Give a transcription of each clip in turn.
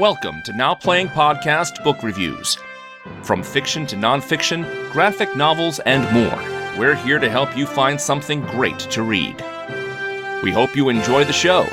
Welcome to Now Playing Podcast Book Reviews. From fiction to nonfiction, graphic novels, and more, we're here to help you find something great to read. We hope you enjoy the show.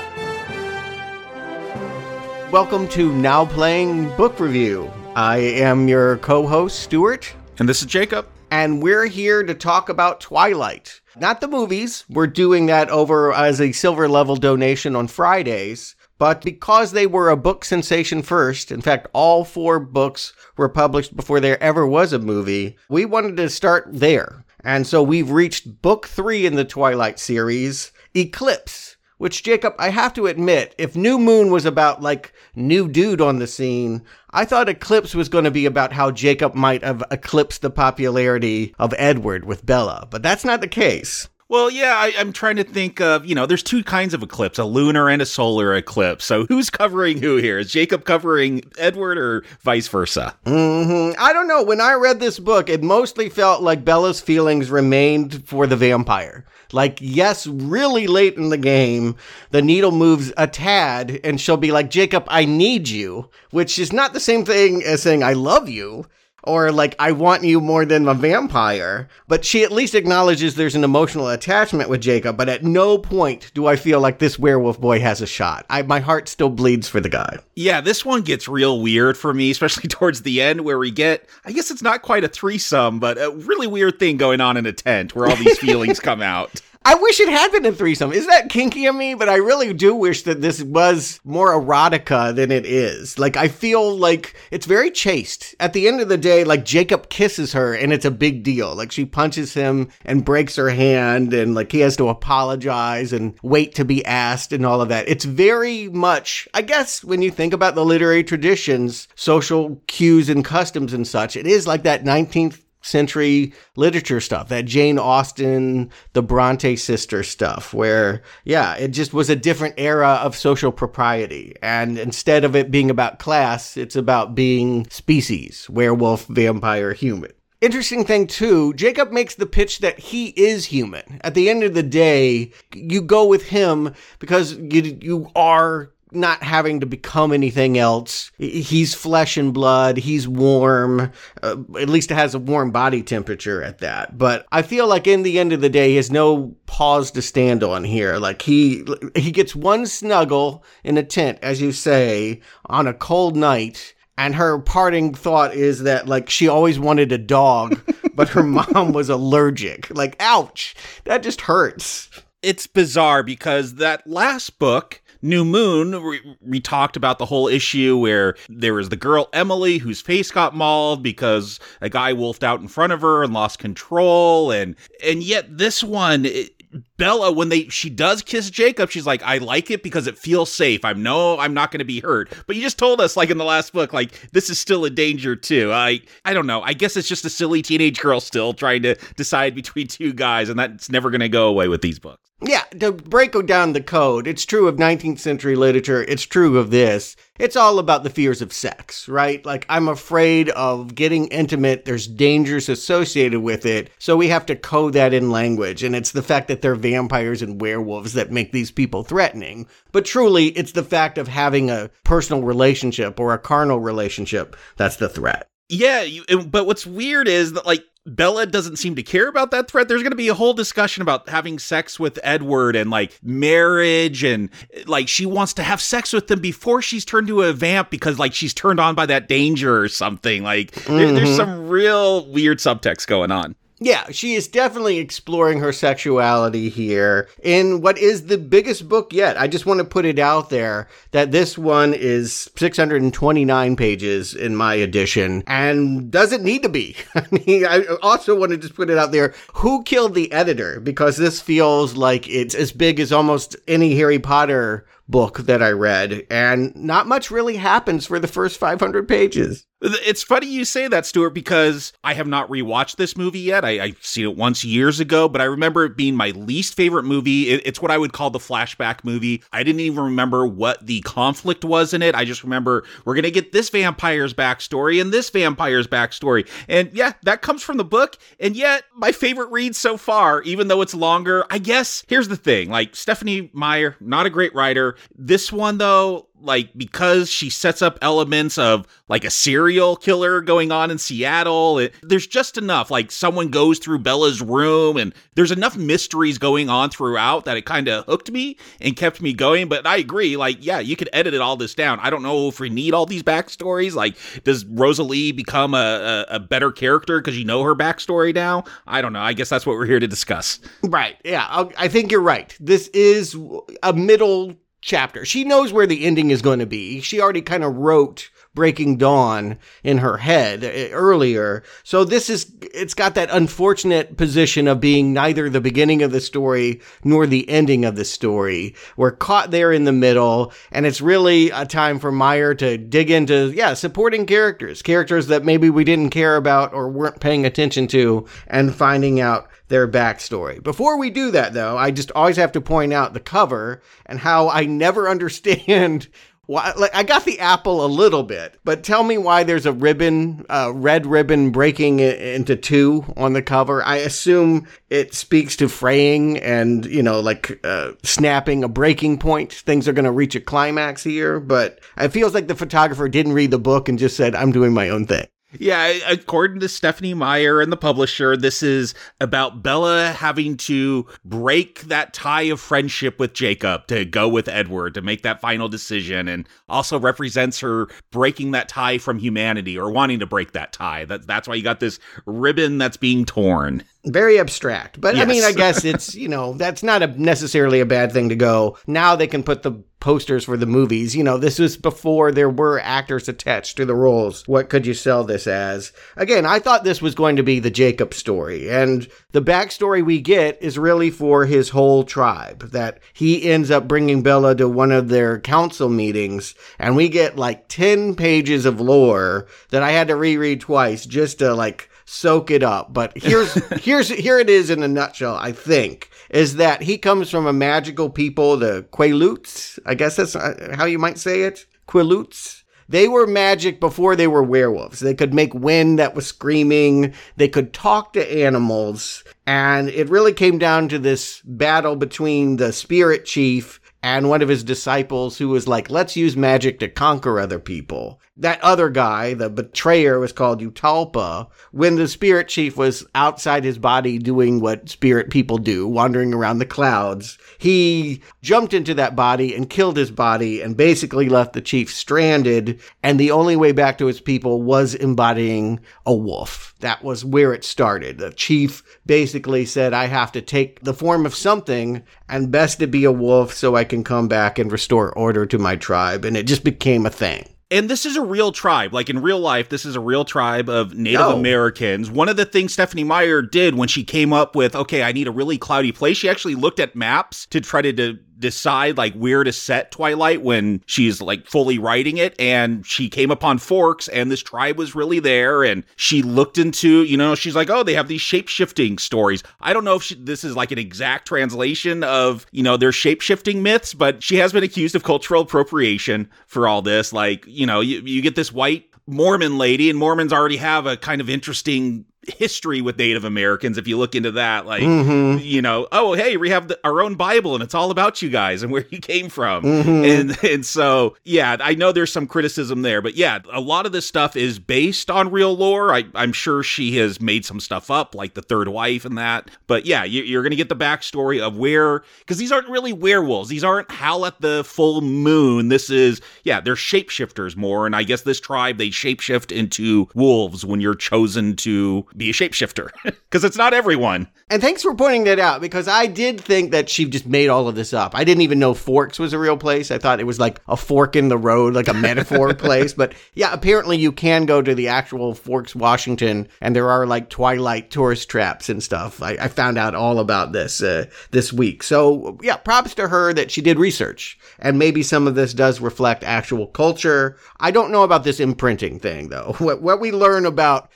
Welcome to Now Playing Book Review. I am your co host, Stuart, And this is Jacob. and we're here to talk about Twilight. Not the movies, we're doing that over as a silver level donation on Fridays. But because they were a book sensation first, in fact, all four books were published before there ever was a movie, we wanted to start there. And so we've reached book three in the Twilight series, Eclipse, which, Jacob, I have to admit, if New Moon was about like new dude on the scene, I thought Eclipse was going to be about how Jacob might have eclipsed the popularity of Edward with Bella, but that's not the case. Well, yeah, I, I'm trying to think of, you know, there's two kinds of eclipse, a lunar and a solar eclipse. So who's covering who here? Is Jacob covering Edward or vice versa? hmm I don't know. When I read this book, it mostly felt like Bella's feelings remained for the vampire. Like, yes, really late in the game, the needle moves a tad and she'll be like, Jacob, I need you, which is not the same thing as saying, I love you. Or like, I want you more than a vampire. But she at least acknowledges there's an emotional attachment with Jacob, but at no point do I feel like this werewolf boy has a shot. I, my heart still bleeds for the guy. Yeah, this one gets real weird for me, especially towards the end where we get, I guess it's not quite a threesome, but a really weird thing going on in a tent where all these feelings come out. I wish it had been a threesome. Is that kinky of me? But I really do wish that this was more erotica than it is. Like, I feel like it's very chaste. At the end of the day, like, Jacob kisses her and it's a big deal. Like, she punches him and breaks her hand and, like, he has to apologize and wait to be asked and all of that. It's very much, I guess, when you think about the literary traditions, social cues and customs and such, it is like that 19th century literature stuff, that Jane Austen, the Bronte sister stuff, where, yeah, it just was a different era of social propriety. And instead of it being about class, it's about being species, werewolf, vampire, human. Interesting thing too, Jacob makes the pitch that he is human. At the end of the day, you go with him because you, you are not having to become anything else. He's flesh and blood. He's warm. Uh, at least it has a warm body temperature at that. But I feel like in the end of the day, he has no pause to stand on here. Like he he gets one snuggle in a tent, as you say, on a cold night. And her parting thought is that like she always wanted a dog, but her mom was allergic. Like, ouch, that just hurts. It's bizarre because that last book, New Moon, we, we, talked about the whole issue where there was the girl Emily whose face got mauled because a guy wolfed out in front of her and lost control, and and yet this one. It, Bella, when they she does kiss Jacob, she's like, I like it because it feels safe. I know I'm not going to be hurt. But you just told us, like in the last book, like this is still a danger too. I I don't know. I guess it's just a silly teenage girl still trying to decide between two guys, and that's never going to go away with these books. Yeah, to break down the code, it's true of 19th century literature, it's true of this. It's all about the fears of sex, right? Like, I'm afraid of getting intimate, there's dangers associated with it, so we have to code that in language, and it's the fact that they're vampires and werewolves that make these people threatening. But truly, it's the fact of having a personal relationship or a carnal relationship that's the threat. Yeah, you, but what's weird is that, like, Bella doesn't seem to care about that threat. There's going to be a whole discussion about having sex with Edward and like marriage and like she wants to have sex with him before she's turned to a vamp because like she's turned on by that danger or something. Like mm-hmm. there, there's some real weird subtext going on. Yeah, she is definitely exploring her sexuality here in what is the biggest book yet. I just want to put it out there that this one is 629 pages in my edition and doesn't need to be. I mean, I also want to just put it out there who killed the editor because this feels like it's as big as almost any Harry Potter book that I read, and not much really happens for the first 500 pages. It's funny you say that, Stuart, because I have not rewatched this movie yet. I, I've seen it once years ago, but I remember it being my least favorite movie. It, it's what I would call the flashback movie. I didn't even remember what the conflict was in it. I just remember we're going to get this vampire's backstory and this vampire's backstory. And yeah, that comes from the book. And yet, my favorite read so far, even though it's longer, I guess here's the thing like Stephanie Meyer, not a great writer. This one, though, like because she sets up elements of like a serial killer going on in Seattle. It, there's just enough like someone goes through Bella's room and there's enough mysteries going on throughout that it kind of hooked me and kept me going. But I agree, like yeah, you could edit it all this down. I don't know if we need all these backstories. Like, does Rosalie become a, a, a better character because you know her backstory now? I don't know. I guess that's what we're here to discuss. Right. Yeah. I'll, I think you're right. This is a middle chapter. She knows where the ending is going to be. She already kind of wrote Breaking Dawn in her head uh, earlier. So this is, it's got that unfortunate position of being neither the beginning of the story nor the ending of the story. We're caught there in the middle, and it's really a time for Meyer to dig into, yeah, supporting characters, characters that maybe we didn't care about or weren't paying attention to, and finding out their backstory. Before we do that, though, I just always have to point out the cover and how I never understand why, like, I got the apple a little bit, but tell me why there's a ribbon, uh, red ribbon breaking into two on the cover. I assume it speaks to fraying and, you know, like uh, snapping a breaking point. Things are going to reach a climax here, but it feels like the photographer didn't read the book and just said, I'm doing my own thing. Yeah, according to Stephanie Meyer and the publisher, this is about Bella having to break that tie of friendship with Jacob to go with Edward to make that final decision, and also represents her breaking that tie from humanity or wanting to break that tie. That, that's why you got this ribbon that's being torn very abstract. But yes. I mean, I guess it's, you know, that's not a, necessarily a bad thing to go. Now they can put the posters for the movies. You know, this was before there were actors attached to the roles. What could you sell this as? Again, I thought this was going to be the Jacob story. And the backstory we get is really for his whole tribe, that he ends up bringing Bella to one of their council meetings. And we get like 10 pages of lore that I had to reread twice just to like soak it up. But here's here's here it is in a nutshell. I think is that he comes from a magical people, the Quileutes. I guess that's uh, how you might say it. Quileutes. They were magic before they were werewolves. They could make wind that was screaming. They could talk to animals. And it really came down to this battle between the spirit chief and one of his disciples who was like, let's use magic to conquer other people. That other guy, the betrayer, was called Utlapa. When the spirit chief was outside his body doing what spirit people do, wandering around the clouds, he jumped into that body and killed his body and basically left the chief stranded. And the only way back to his people was embodying a wolf. That was where it started. The chief basically said, I have to take the form of something and best to be a wolf so I can come back and restore order to my tribe. And it just became a thing. And this is a real tribe. Like in real life, this is a real tribe of Native no. Americans. One of the things Stephanie Meyer did when she came up with, okay, I need a really cloudy place, she actually looked at maps to try to, to decide like where to set Twilight when she's like fully writing it. And she came upon Forks and this tribe was really there. And she looked into, you know, she's like, oh, they have these shape shifting stories. I don't know if she, this is like an exact translation of, you know, their shape shifting myths, but she has been accused of cultural appropriation for all this. Like, you know, you, you get this white Mormon lady, and Mormons already have a kind of interesting history with Native Americans. If you look into that, like mm-hmm. you know, oh hey, we have the, our own Bible, and it's all about you guys and where you came from, mm-hmm. and and so yeah, I know there's some criticism there, but yeah, a lot of this stuff is based on real lore. I, I'm sure she has made some stuff up, like the third wife and that, but yeah, you, you're gonna get the backstory of where because these aren't really werewolves. These aren't howl at the full moon. This is yeah, they're shapeshifters more, and I guess this tribe they shapeshift into wolves when you're chosen to be a shapeshifter because it's not everyone. And thanks for pointing that out because I did think that she just made all of this up. I didn't even know Forks was a real place. I thought it was like a fork in the road, like a metaphor place. But yeah, apparently you can go to the actual Forks, Washington, and there are like Twilight tourist traps and stuff. I, I found out all about this uh, this week. So yeah, props to her that she did research and maybe some of this does reflect actual culture. I don't know about this imprinting thing though. What, what we learn about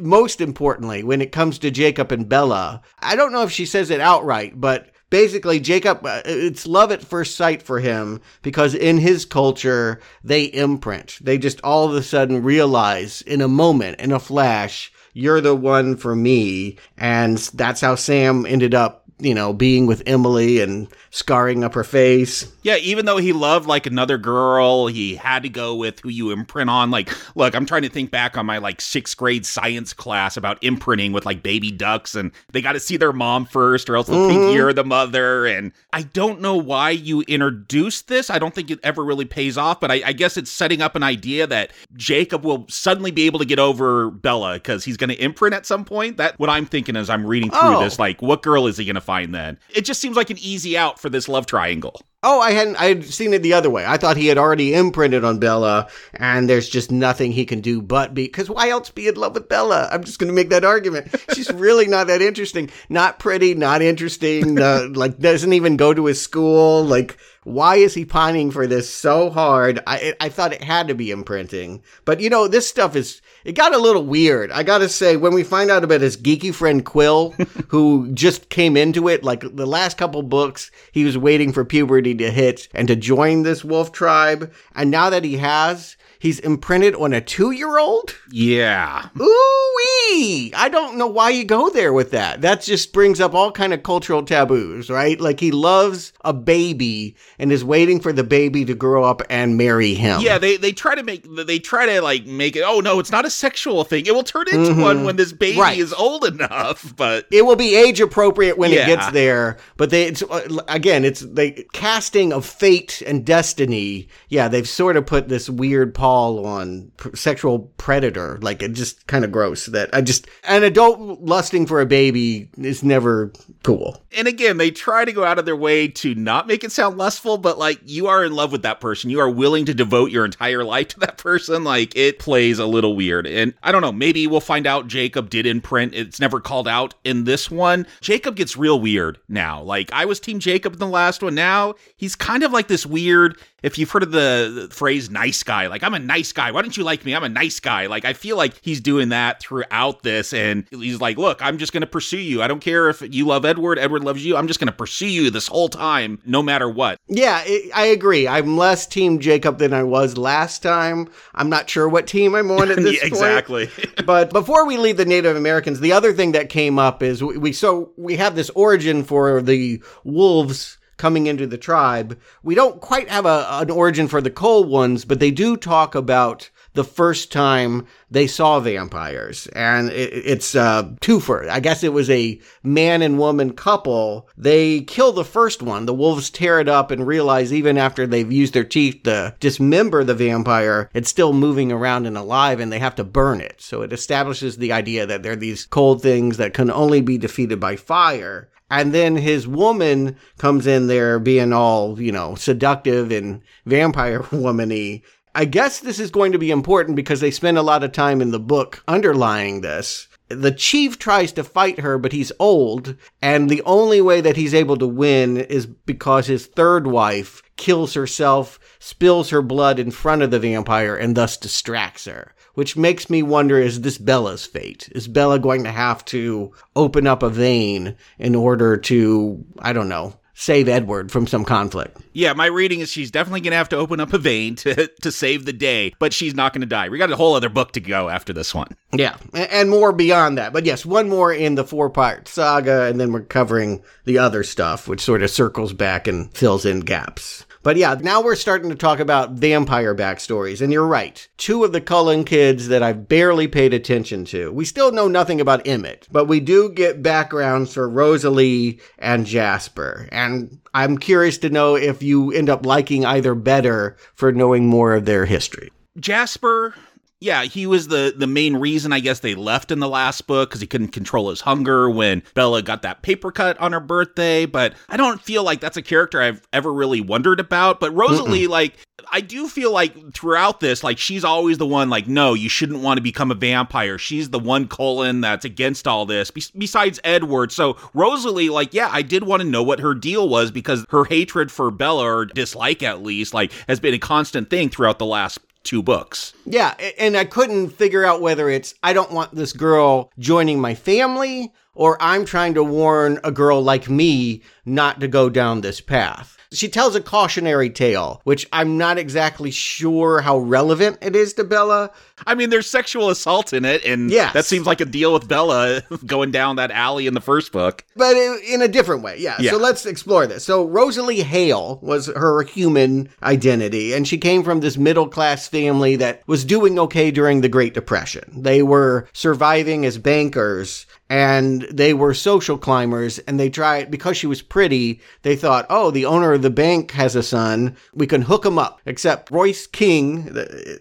most importantly, when it comes to Jacob and Bella, I don't know if she says it outright, but basically Jacob uh, it's love at first sight for him because in his culture they imprint. They just all of a sudden realize in a moment, in a flash, you're the one for me, and that's how Sam ended up you know, being with Emily and scarring up her face. Yeah, even though he loved like another girl, he had to go with who you imprint on. Like, look, I'm trying to think back on my like sixth grade science class about imprinting with like baby ducks, and they got to see their mom first, or else they'll think mm-hmm. you're the mother. And I don't know why you introduced this. I don't think it ever really pays off, but I, I guess it's setting up an idea that Jacob will suddenly be able to get over Bella because he's going to imprint at some point. That what I'm thinking as I'm reading through Oh. this. Like, what girl is he going to find then? It just seems like an easy out for this love triangle. Oh, I hadn't. I had seen it the other way. I thought he had already imprinted on Bella, and there's just nothing he can do but be. Because why else be in love with Bella? I'm just going to make that argument. She's really not that interesting. Not pretty. Not interesting. Uh, like doesn't even go to his school. Like why is he pining for this so hard? I I thought it had to be imprinting, but you know this stuff is. It got a little weird. I got to say, when we find out about his geeky friend Quill, who just came into it, like the last couple books, he was waiting for puberty to hit and to join this wolf tribe. And now that he has, he's imprinted on a two year old? Yeah. Ooh-wee! I don't know why you go there with that. That just brings up all kind of cultural taboos, right? Like he loves a baby and is waiting for the baby to grow up and marry him. Yeah, they they try to make they try to like make it. Oh no, it's not a sexual thing. It will turn into one when this baby Right. is old enough. But it will be age appropriate when Yeah. it gets there but they it's uh, again it's the casting of fate and destiny yeah they've sort of put this weird pall on pr- sexual predator like it just kind of gross that i just an adult lusting for a baby is never cool and again, they try to go out of their way to not make it sound lustful. But like you are in love with that person, you are willing to devote your entire life to that person. Like it plays a little weird. And I don't know. Maybe we'll find out. Jacob did imprint. It's never called out in this one. Jacob gets real weird now. Like I was Team Jacob in the last one. Now he's kind of like this weird. If you've heard of the, phrase nice guy, like I'm a nice guy. Why don't you like me? I'm a nice guy. Like I feel like he's doing that throughout this. And he's like, look, I'm just going to pursue you. I don't care if you love Edward, Edward loves you. I'm just going to pursue you this whole time, no matter what. yeah i i agree i'm less team jacob than i was last time i'm not sure what team i'm on at this Yeah, point exactly. but before we leave the Native Americans, the other thing that came up is we, we so we have this origin for the wolves coming into the tribe. We don't quite have a, an origin for the cold ones, but they do talk about the first time they saw vampires, and it, it's uh, twofer. I guess it was a man and woman couple. They kill the first one. The wolves tear it up and realize even after they've used their teeth to dismember the vampire, it's still moving around and alive, and they have to burn it. So it establishes the idea that they're these cold things that can only be defeated by fire. And then his woman comes in there being all, you know, seductive and vampire womany. I guess this is going to be important because they spend a lot of time in the book underlying this. The chief tries to fight her, but he's old, and the only way that he's able to win is because his third wife kills herself, spills her blood in front of the vampire, and thus distracts her. Which makes me wonder is this Bella's fate? Is Bella going to have to open up a vein in order to, I don't know, save Edward from some conflict? Yeah, my reading is she's definitely going to have to open up a vein to, to save the day, but she's not going to die. We got a whole other book to go after this one. Yeah, and more beyond that. But yes, one more in the four part saga, and then we're covering the other stuff, which sort of circles back and fills in gaps. But yeah, now we're starting to talk about vampire backstories, and you're right. Two of the Cullen kids that I've barely paid attention to. We still know nothing about Emmett, but we do get backgrounds for Rosalie and Jasper. And I'm curious to know if you end up liking either better for knowing more of their history. Jasper, yeah, he was the the main reason I guess they left in the last book because he couldn't control his hunger when Bella got that paper cut on her birthday. But I don't feel like that's a character I've ever really wondered about. But Rosalie, like, I do feel like throughout this, like she's always the one, like, no, you shouldn't want to become a vampire. She's the one Cullen that's against all this, bes- besides Edward. So Rosalie, like, yeah, I did want to know what her deal was because her hatred for Bella, or dislike at least, like, has been a constant thing throughout the last two books. Yeah, and I couldn't figure out whether it's I don't want this girl joining my family or I'm trying to warn a girl like me not to go down this path. She tells a cautionary tale, which I'm not exactly sure how relevant it is to Bella. I mean, there's sexual assault in it, and Yes. that seems like a deal with Bella going down that alley in the first book. but in, a different way. Yeah. Yeah. So let's explore this. So Rosalie Hale was her human identity, and she came from this middle class family that was doing okay during the Great Depression. They were surviving as bankers. And they were social climbers, and they tried because she was pretty. They thought, "Oh, the owner of the bank has a son. We can hook him up." Except Royce King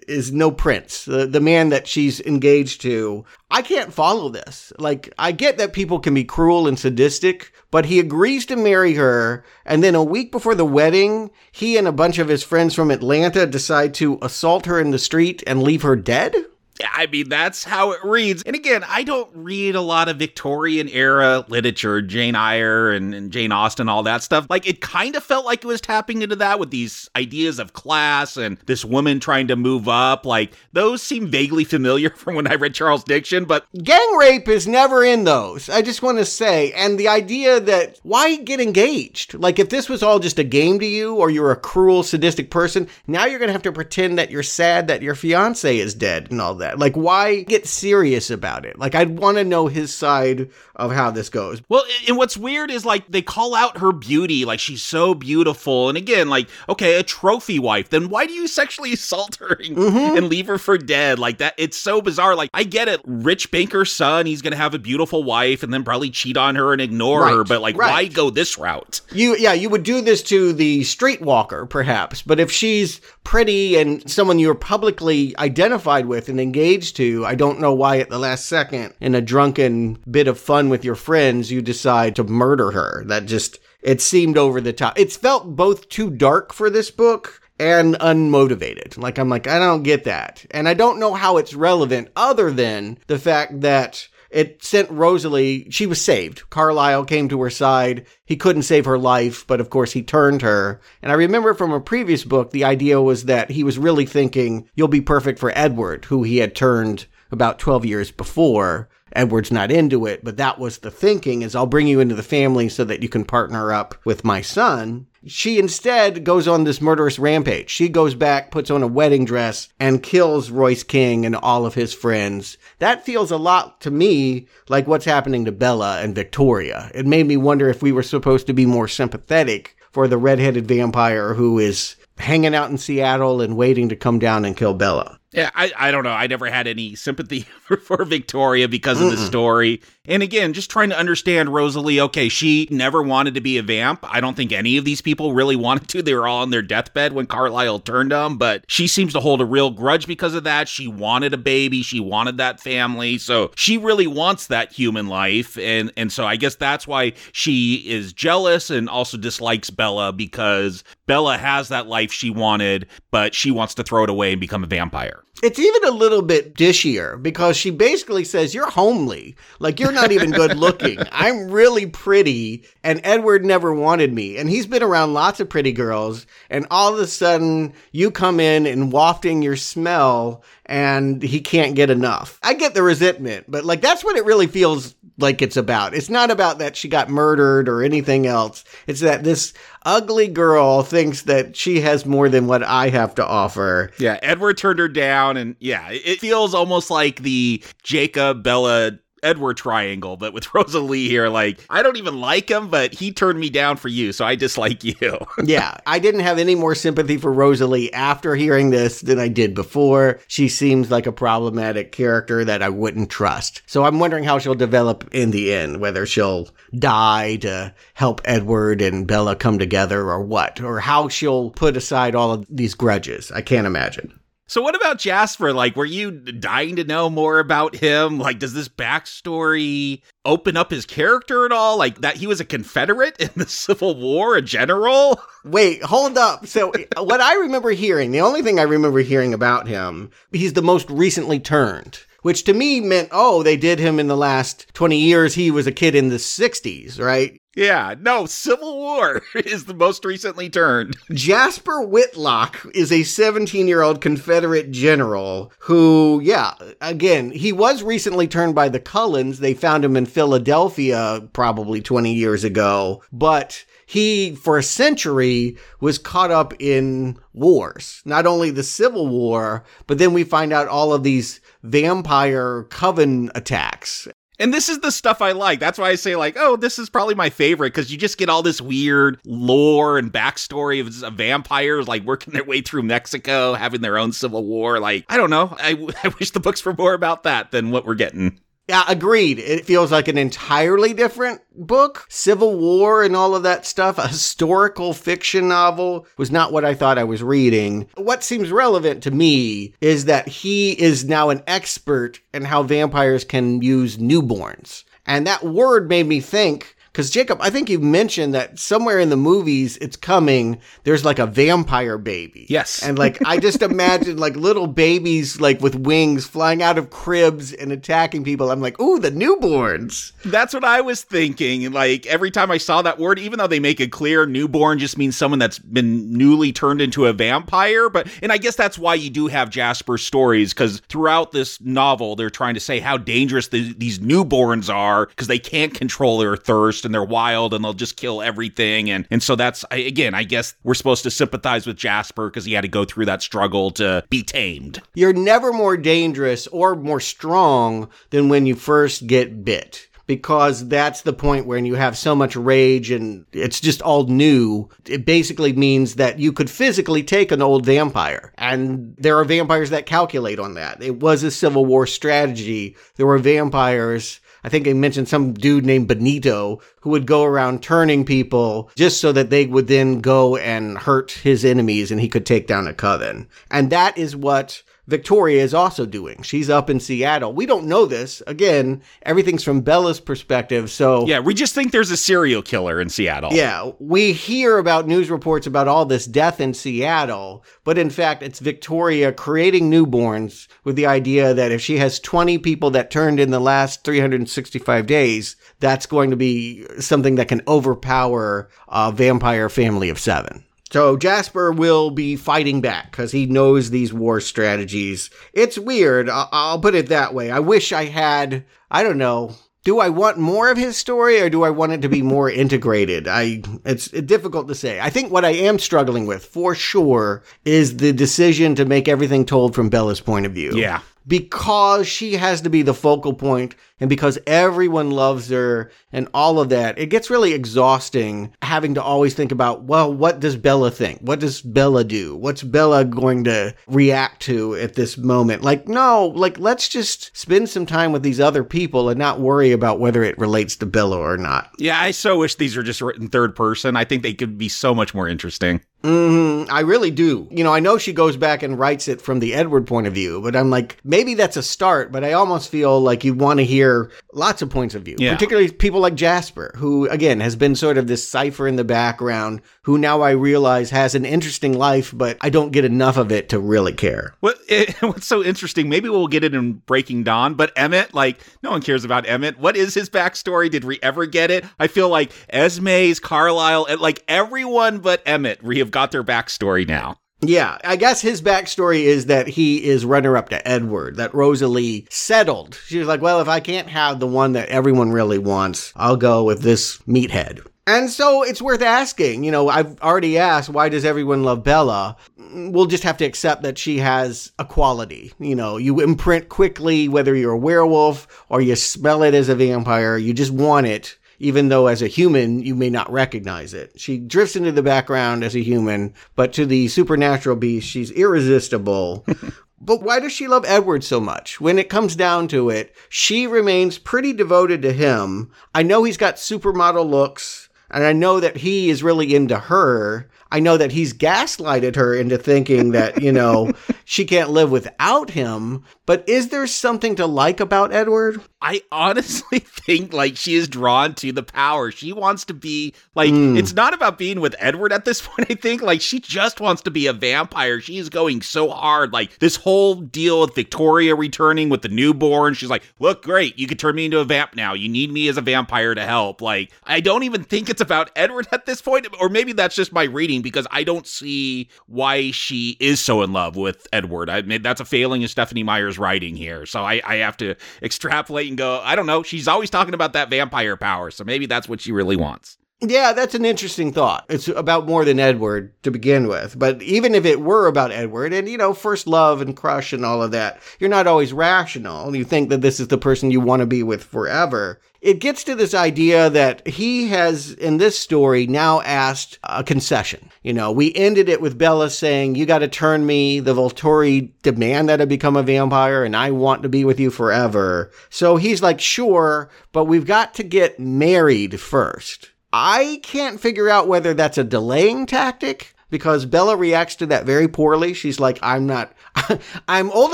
is no prince. The man that she's engaged to I can't follow this. Like, I get that people can be cruel and sadistic, but he agrees to marry her, and then a week before the wedding, he and a bunch of his friends from Atlanta decide to assault her in the street and leave her dead? I mean, that's how it reads. And again, I don't read a lot of Victorian era literature, Jane Eyre and, and Jane Austen, all that stuff. Like, it kind of felt like it was tapping into that with these ideas of class and this woman trying to move up. Like, those seem vaguely familiar from when I read Charles Dickens, but Gang rape is never in those. I just want to say. And the idea that why get engaged? Like, if this was all just a game to you or you're a cruel, sadistic person, now you're going to have to pretend that you're sad that your fiance is dead and all that. Like, why get serious about it? Like, I'd want to know his side of how this goes. Well, and what's weird is like they call out her beauty, like she's so beautiful. And again, like, okay, a trophy wife, then why do you sexually assault her and, mm-hmm. and leave her for dead? Like that, it's so bizarre. Like, I get it. Rich banker's son, he's gonna have a beautiful wife and then probably cheat on her and ignore her, but like, right. why go this route? You, yeah, you would do this to the streetwalker, perhaps. But if she's pretty and someone you're publicly identified with and engaged to, I don't know why at the last second, in a drunken bit of fun with your friends, you decide to murder her. That just, it seemed over the top. It's felt both too dark for this book and unmotivated. Like, I'm like, I don't get that. And I don't know how it's relevant other than the fact that it sent Rosalie, she was saved. Carlisle came to her side. He couldn't save her life, but of course he turned her. And I remember from a previous book, the idea was that he was really thinking, you'll be perfect for Edward, who he had turned about 12 years before. Edward's not into it, but that was the thinking is I'll bring you into the family so that you can partner up with my son. She instead goes on this murderous rampage. She goes back, puts on a wedding dress, and kills Royce King and all of his friends. That feels a lot to me like what's happening to Bella and Victoria. It made me wonder if we were supposed to be more sympathetic for the redheaded vampire who is hanging out in Seattle and waiting to come down and kill Bella. Yeah, I, I don't know. I never had any sympathy for, for Victoria because of the story. And again, just trying to understand Rosalie. Okay, she never wanted to be a vamp. I don't think any of these people really wanted to. They were all on their deathbed when Carlisle turned them, but she seems to hold a real grudge because of that. She wanted a baby. She wanted that family. So she really wants that human life. And, and so I guess that's why she is jealous and also dislikes Bella because Bella has that life she wanted, but she wants to throw it away and become a vampire. It's even a little bit dishier because she basically says, You're homely. Like, you're not even good looking. I'm really pretty, and Edward never wanted me. And he's been around lots of pretty girls, and all of a sudden, you come in and wafting your smell, and he can't get enough. I get the resentment, but like, that's what it really feels like it's about. It's not about that she got murdered or anything else. It's that this ugly girl thinks that she has more than what I have to offer. Yeah, Edward turned her down, and yeah, it feels almost like the Jacob Bella Edward triangle, but with Rosalie here. Like, I don't even like him, but he turned me down for you, so I dislike you. yeah, I didn't have any more sympathy for Rosalie after hearing this than I did before. She seems like a problematic character that I wouldn't trust. So I'm wondering how she'll develop in the end, whether she'll die to help Edward and Bella come together or what, or how she'll put aside all of these grudges. I can't imagine. So, what about Jasper? Like, were you dying to know more about him? Like, does this backstory open up his character at all? Like, that he was a Confederate in the Civil War, a general? Wait, hold up. So, what I remember hearing, the only thing I remember hearing about him, he's the most recently turned, which to me meant, oh, they did him in the last 20 years. He was a kid in the 60s, right? Yeah, no, Civil War is the most recently turned. Jasper Whitlock is a 17 year old Confederate general who, yeah, again, he was recently turned by the Cullens. They found him in Philadelphia probably 20 years ago, but he, for a century, was caught up in wars. Not only the Civil War, but then we find out all of these vampire coven attacks. And this is the stuff I like. That's why I say, like, oh, this is probably my favorite because you just get all this weird lore and backstory of, vampires, like working their way through Mexico, having their own civil war. Like, I don't know. I, I wish the books were more about that than what we're getting. Yeah, agreed. It feels like an entirely different book. Civil War and all of that stuff, a historical fiction novel was not what I thought I was reading. What seems relevant to me is that he is now an expert in how vampires can use newborns. And that word made me think because Jacob, I think you've mentioned that somewhere in the movies it's coming. There's like a vampire baby. Yes. And like I just imagine like little babies like with wings flying out of cribs and attacking people. I'm like, ooh, the newborns. That's what I was thinking. Like every time I saw that word, even though they make it clear, newborn just means someone that's been newly turned into a vampire. But and I guess that's why you do have Jasper stories because throughout this novel, they're trying to say how dangerous the, these newborns are because they can't control their thirst and they're wild and they'll just kill everything. And and so that's again, I guess we're supposed to sympathize with Jasper because he had to go through that struggle to be tamed. You're never more dangerous or more strong than when you first get bit because that's the point when you have so much rage and it's just all new. It basically means that you could physically take an old vampire. And there are vampires that calculate on that. It was a Civil War strategy. There were vampires I think they mentioned some dude named Benito who would go around turning people just so that they would then go and hurt his enemies and he could take down a coven. And that is what Victoria is also doing. She's up in Seattle. We don't know this. Again, everything's from Bella's perspective. So Yeah, we just think there's a serial killer in Seattle. Yeah, we hear about news reports about all this death in Seattle, but in fact, it's Victoria creating newborns with the idea that if she has 20 people that turned in the last 365 days, that's going to be something that can overpower a vampire family of 7. So Jasper will be fighting back because he knows these war strategies. It's weird. I- I'll put it that way. I wish I had, I don't know, do I want more of his story or do I want it to be more integrated? I it's difficult to say. I think what I am struggling with for sure is the decision to make everything told from Bella's point of view. Yeah. Because she has to be the focal point and because everyone loves her and all of that, it gets really exhausting having to always think about, well, what does Bella think? What does Bella do? What's Bella going to react to at this moment? Like, no, like, let's just spend some time with these other people and not worry about whether it relates to Bella or not. Yeah, I so wish these were just written third person. I think they could be so much more interesting. Mm-hmm. I really do. You know, I know she goes back and writes it from the Edward point of view, but I'm like, maybe that's a start, but I almost feel like you want to hear hear lots of points of view, yeah. particularly people like Jasper, who again has been sort of this cipher in the background, who now I realize has an interesting life, but I don't get enough of it to really care. What it, what's so interesting? Maybe we'll get it in Breaking Dawn, but Emmett, like no one cares about Emmett. What is his backstory? Did we ever get it? I feel like Esme's, Carlisle, and like everyone but Emmett, we have got their backstory now. Yeah, I guess his backstory is that he is runner up to Edward, that Rosalie settled. She was like, well, if I can't have the one that everyone really wants, I'll go with this meathead. And so it's worth asking. You know, I've already asked, why does everyone love Bella? We'll just have to accept that she has a quality. You know, you imprint quickly, whether you're a werewolf or you smell it as a vampire, you just want it even though as a human you may not recognize it. She drifts into the background as a human, but to the supernatural beast, she's irresistible. but why does she love Edward so much? When it comes down to it, she remains pretty devoted to him. I know he's got supermodel looks, and I know that he is really into her. I know that he's gaslighted her into thinking that, you know, she can't live without him. But is there something to like about Edward? I honestly think like she is drawn to the power. She wants to be like mm. it's not about being with Edward at this point. I think like she just wants to be a vampire. She's going so hard. Like this whole deal with Victoria returning with the newborn. She's like, "Look, great. You can turn me into a vamp now. You need me as a vampire to help." Like I don't even think it's about Edward at this point or maybe that's just my reading because I don't see why she is so in love with Edward. I mean, that's a failing of Stephanie Meyer's writing here. So I, I have to extrapolate and go, I don't know. She's always talking about that vampire power. So maybe that's what she really wants. Yeah, that's an interesting thought. It's about more than Edward to begin with. But even if it were about Edward and, you know, first love and crush and all of that, you're not always rational. You think that this is the person you want to be with forever. It gets to this idea that he has, in this story, now asked a concession. You know, we ended it with Bella saying, You got to turn me. The Volturi demand that I become a vampire, and I want to be with you forever. So he's like, Sure, but we've got to get married first. I can't figure out whether that's a delaying tactic because Bella reacts to that very poorly. She's like, I'm not, I'm old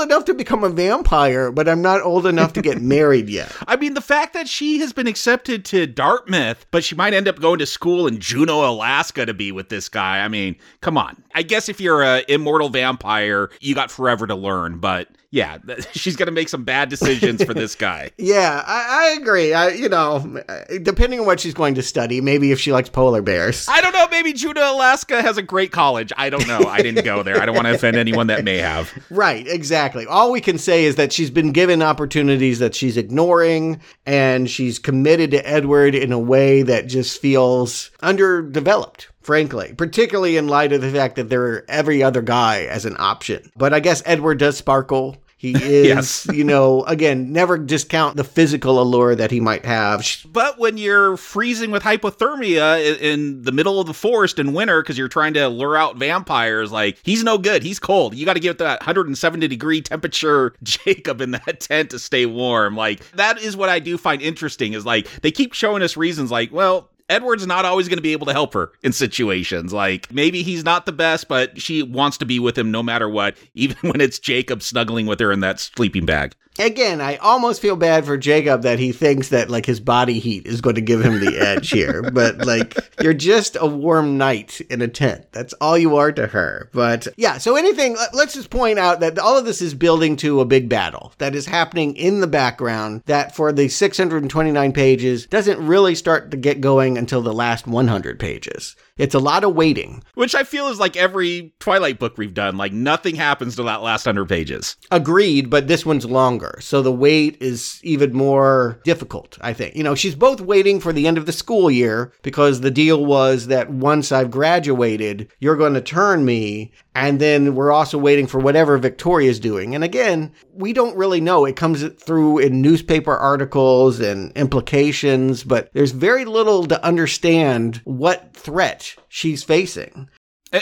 enough to become a vampire, but I'm not old enough to get married yet. I mean, the fact that she has been accepted to Dartmouth, but she might end up going to school in Juneau, Alaska to be with this guy. I mean, come on. I guess if you're a immortal vampire, you got forever to learn, but yeah, she's going to make some bad decisions for this guy. yeah, I, I agree. I, you know, depending on what she's going to study, maybe if she likes polar bears. I don't know. Maybe Juneau, Alaska has a great college. I don't know. I didn't go there. I don't want to offend anyone that may have. Right, exactly. All we can say is that she's been given opportunities that she's ignoring, and she's committed to Edward in a way that just feels underdeveloped frankly, particularly in light of the fact that there are every other guy as an option. But I guess Edward does sparkle. He is, yes. you know, again, never discount the physical allure that he might have. But when you're freezing with hypothermia in the middle of the forest in winter because you're trying to lure out vampires, like, he's no good. He's cold. You got to get that 170 degree temperature Jacob in that tent to stay warm. Like, that is what I do find interesting is like, they keep showing us reasons like, well, Edward's not always going to be able to help her in situations. Like maybe he's not the best, but she wants to be with him no matter what, even when it's Jacob snuggling with her in that sleeping bag again, I almost feel bad for Jacob that he thinks that like his body heat is going to give him the edge here. But like, you're just a warm night in a tent. That's all you are to her. But yeah, so anything, let's just point out that all of this is building to a big battle that is happening in the background that for the 629 pages doesn't really start to get going until the last 100 pages. It's a lot of waiting. Which I feel is like every Twilight book we've done. Like nothing happens to that last 100 pages. Agreed, but this one's longer. So the wait is even more difficult, I think. You know, she's both waiting for the end of the school year because the deal was that once I've graduated, you're going to turn me. And then we're also waiting for whatever Victoria's doing. And again, we don't really know. It comes through in newspaper articles and implications, but there's very little to understand what threat she's facing.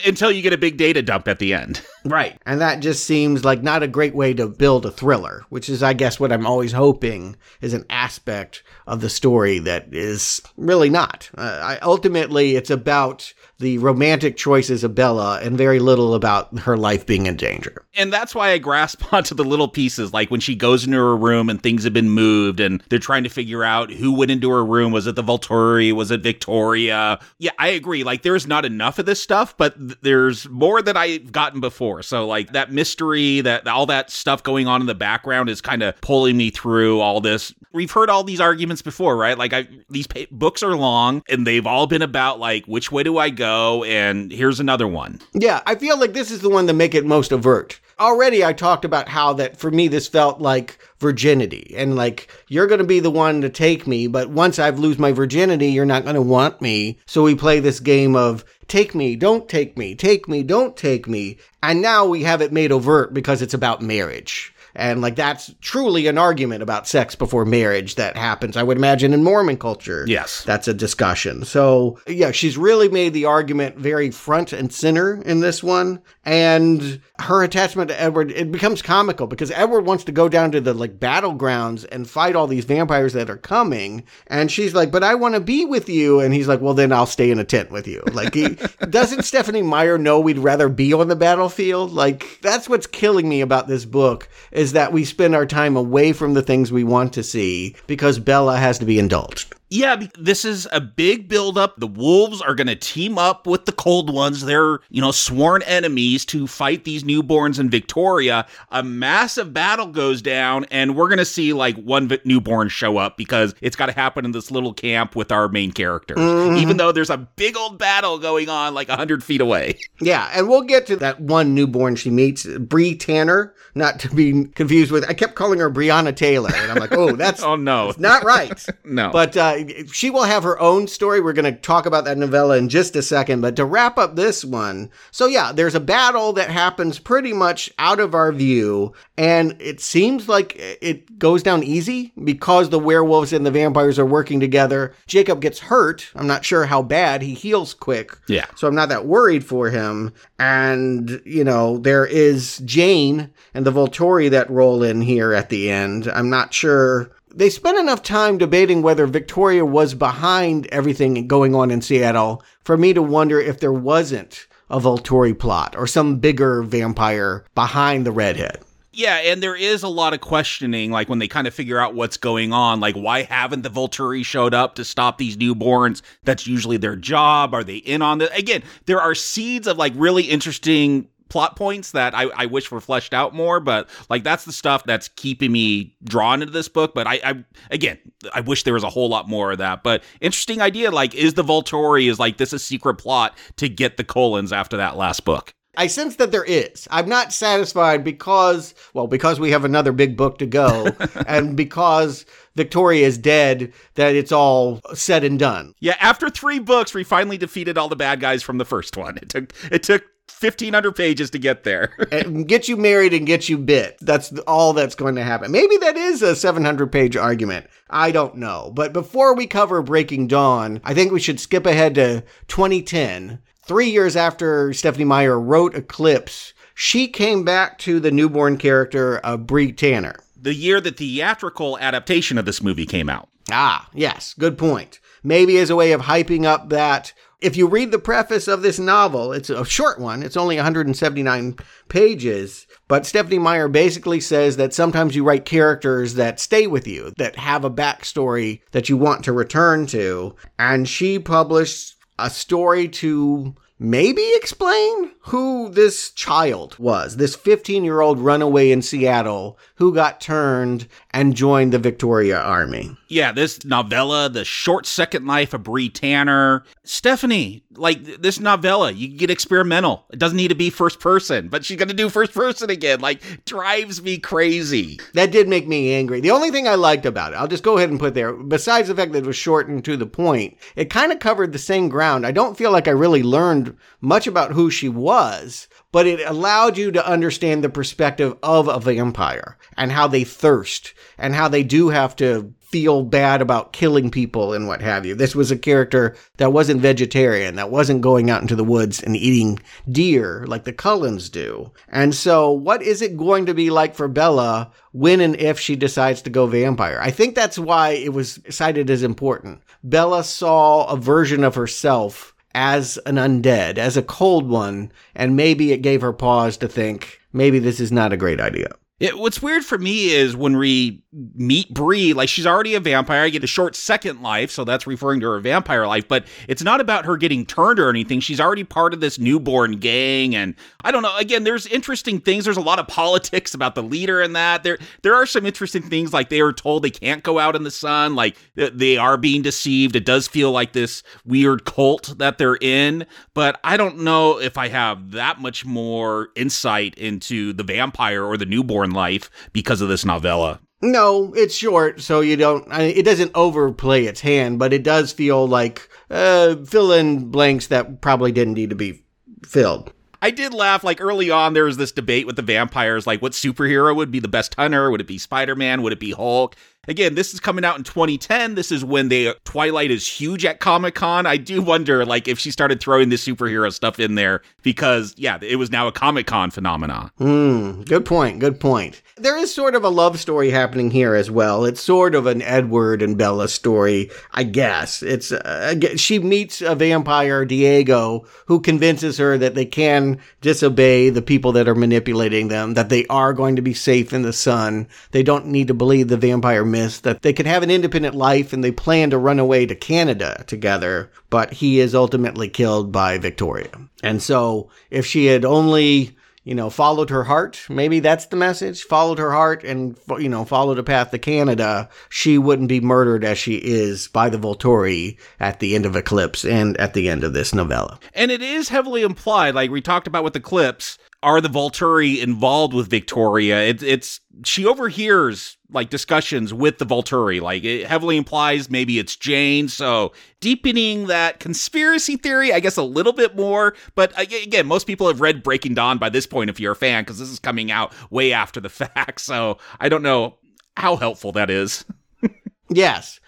Until you get a big data dump at the end. right. And that just seems like not a great way to build a thriller, which is, I guess, what I'm always hoping is an aspect of the story that is really not. Uh, I, ultimately, it's about the romantic choices of Bella and very little about her life being in danger. And that's why I grasp onto the little pieces, like when she goes into her room and things have been moved and they're trying to figure out who went into her room. Was it the Volturi? Was it Victoria? Yeah, I agree. Like there's not enough of this stuff, but th- there's more than I've gotten before. So like that mystery, that all that stuff going on in the background is kind of pulling me through all this. We've heard all these arguments before, right? Like I, these pa- books are long and they've all been about like, which way do I go? And here's another one. Yeah, I feel like this is the one to make it most overt. Already, I talked about how that for me, this felt like virginity and like you're going to be the one to take me, but once I've lose my virginity, you're not going to want me. So we play this game of take me, don't take me, take me, don't take me. And now we have it made overt because it's about marriage. And like that's truly an argument about sex before marriage that happens, I would imagine, in Mormon culture. Yes. That's a discussion. So, yeah, she's really made the argument very front and center in this one. And her attachment to Edward, it becomes comical because Edward wants to go down to the like battlegrounds and fight all these vampires that are coming. And she's like, but I want to be with you. And he's like, well, then I'll stay in a tent with you. Like, he, doesn't Stephanie Meyer know we'd rather be on the battlefield? Like, that's what's killing me about this book is that we spend our time away from the things we want to see because Bella has to be indulged. Yeah, this is a big buildup. The wolves are going to team up with the cold ones. They're, you know, sworn enemies to fight these newborns in Victoria. A massive battle goes down, and we're going to see like one newborn show up because it's got to happen in this little camp with our main characters, mm-hmm. even though there's a big old battle going on like 100 feet away. Yeah, and we'll get to that one newborn she meets, Bree Tanner, not to be confused with, I kept calling her Breonna Taylor, and I'm like, oh, that's oh no, not right. no. But, uh, she will have her own story. We're going to talk about that novella in just a second. But to wrap up this one, so yeah, there's a battle that happens pretty much out of our view, and it seems like it goes down easy because the werewolves and the vampires are working together. Jacob gets hurt. I'm not sure how bad. He heals quick. Yeah. So I'm not that worried for him. And, you know, there is Jane and the Volturi that roll in here at the end. I'm not sure they spent enough time debating whether Victoria was behind everything going on in Seattle for me to wonder if there wasn't a Volturi plot or some bigger vampire behind the redhead. Yeah, and there is a lot of questioning, like when they kind of figure out what's going on, like why haven't the Volturi showed up to stop these newborns? That's usually their job. Are they in on this? Again, there are seeds of like really interesting plot points that I, I wish were fleshed out more, but like that's the stuff that's keeping me drawn into this book. But I, I again, I wish there was a whole lot more of that. But interesting idea, like is the Volturi is like this a secret plot to get the Cullens after that last book? I sense that there is. I'm not satisfied because, well, because we have another big book to go, and because Victoria is dead, that it's all said and done. Yeah, after three books, we finally defeated all the bad guys from the first one. It took it took 1500 pages to get there. and get you married and get you bit. That's all that's going to happen. Maybe that is a 700 page argument. I don't know. But before we cover Breaking Dawn, I think we should skip ahead to 2010. Three years after Stephenie Meyer wrote Eclipse, she came back to the newborn character of Bree Tanner. The year the theatrical adaptation of this movie came out. Ah, yes, good point. Maybe as a way of hyping up that if you read the preface of this novel, it's a short one, it's only 179 pages, but Stephenie Meyer basically says that sometimes you write characters that stay with you, that have a backstory that you want to return to. And she published a story to maybe explain who this child was, this 15 year old runaway in Seattle who got turned and joined the Victoria Army. Yeah, this novella, The Short Second Life of Bree Tanner. Stephenie, like this novella, you get experimental. It doesn't need to be first person, but she's going to do first person again. Like, drives me crazy. That did make me angry. The only thing I liked about it, I'll just go ahead and put there, besides the fact that it was shortened to the point, it kind of covered the same ground. I don't feel like I really learned much about who she was, but it allowed you to understand the perspective of a vampire and how they thirst and how they do have to feel bad about killing people and what have you. This was a character that wasn't vegetarian, that wasn't going out into the woods and eating deer like the Cullens do. And so, what is it going to be like for Bella when and if she decides to go vampire? I think that's why it was cited as important. Bella saw a version of herself as an undead, as a cold one, and maybe it gave her pause to think maybe this is not a great idea. It, what's weird for me is when we meet Bree, like she's already a vampire. I get a short second life, so that's referring to her vampire life, but it's not about her getting turned or anything. She's already part of this newborn gang, and I don't know. Again, there's interesting things. There's a lot of politics about the leader and that. There, there are some interesting things, like they are told they can't go out in the sun, like they are being deceived. It does feel like this weird cult that they're in, but I don't know if I have that much more insight into the vampire or the newborn life because of this novella. No, it's short, so you don't. I it doesn't overplay its hand, but it does feel like uh, fill in blanks that probably didn't need to be filled. I did laugh. Like early on, there was this debate with the vampires, like what superhero would be the best hunter? Would it be Spider Man? Would it be Hulk? Again, this is coming out in 2010. This is when they Twilight is huge at Comic Con. I do wonder, like, if she started throwing the superhero stuff in there because, yeah, it was now a Comic Con phenomenon. Hmm. Good point. Good point. There is sort of a love story happening here as well. It's sort of an Edward and Bella story, I guess. It's uh, she meets a vampire, Diego, who convinces her that they can disobey the people that are manipulating them, that they are going to be safe in the sun. They don't need to believe the vampire myth, that they could have an independent life and they plan to run away to Canada together, but he is ultimately killed by Victoria. And so if she had only you know, followed her heart. Maybe that's the message. Followed her heart and, you know, followed a path to Canada. She wouldn't be murdered as she is by the Volturi at the end of Eclipse and at the end of this novella. And it is heavily implied, like we talked about with Eclipse, are the Volturi involved with Victoria? It, it's she overhears like discussions with the Volturi. Like it heavily implies maybe it's Jane. So deepening that conspiracy theory, I guess a little bit more. But uh, again, most people have read Breaking Dawn by this point if you're a fan, because this is coming out way after the fact. So I don't know how helpful that is. yes.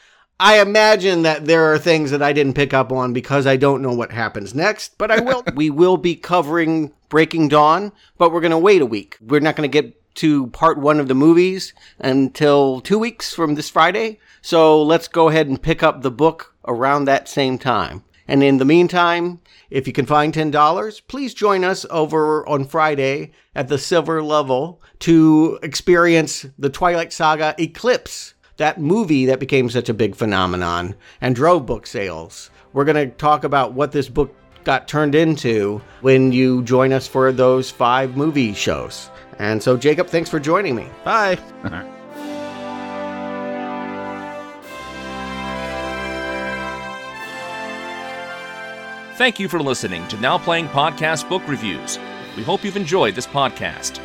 I imagine that there are things that I didn't pick up on because I don't know what happens next, but I will. we will be covering Breaking Dawn, but we're going to wait a week. We're not going to get to part one of the movies until two weeks from this Friday. So let's go ahead and pick up the book around that same time. And in the meantime, if you can find $10, please join us over on Friday at the silver level to experience the Twilight Saga Eclipse, that movie that became such a big phenomenon and drove book sales. We're going to talk about what this book got turned into when you join us for those five movie shows. And so, Jacob, thanks for joining me. Bye. Thank you for listening to Now Playing Podcast Book Reviews. We hope you've enjoyed this podcast.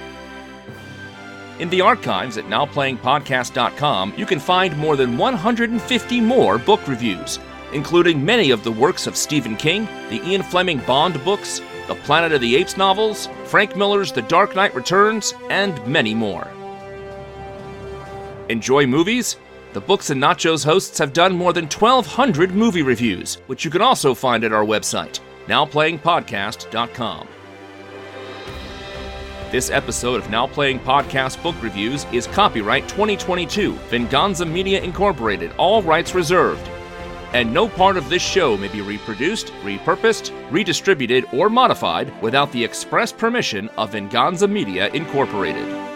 In the archives at nowplayingpodcast.com, you can find more than 150 more book reviews, including many of the works of Stephen King, the Ian Fleming Bond books, the Planet of the Apes novels, Frank Miller's The Dark Knight Returns, and many more. Enjoy movies? The Books and Nachos hosts have done more than 1,200 movie reviews, which you can also find at our website, nowplayingpodcast.com. This episode of Now Playing Podcast Book Reviews is copyright 2022, Venganza Media Incorporated, all rights reserved and no part of this show may be reproduced, repurposed, redistributed, or modified without the express permission of Venganza Media Incorporated.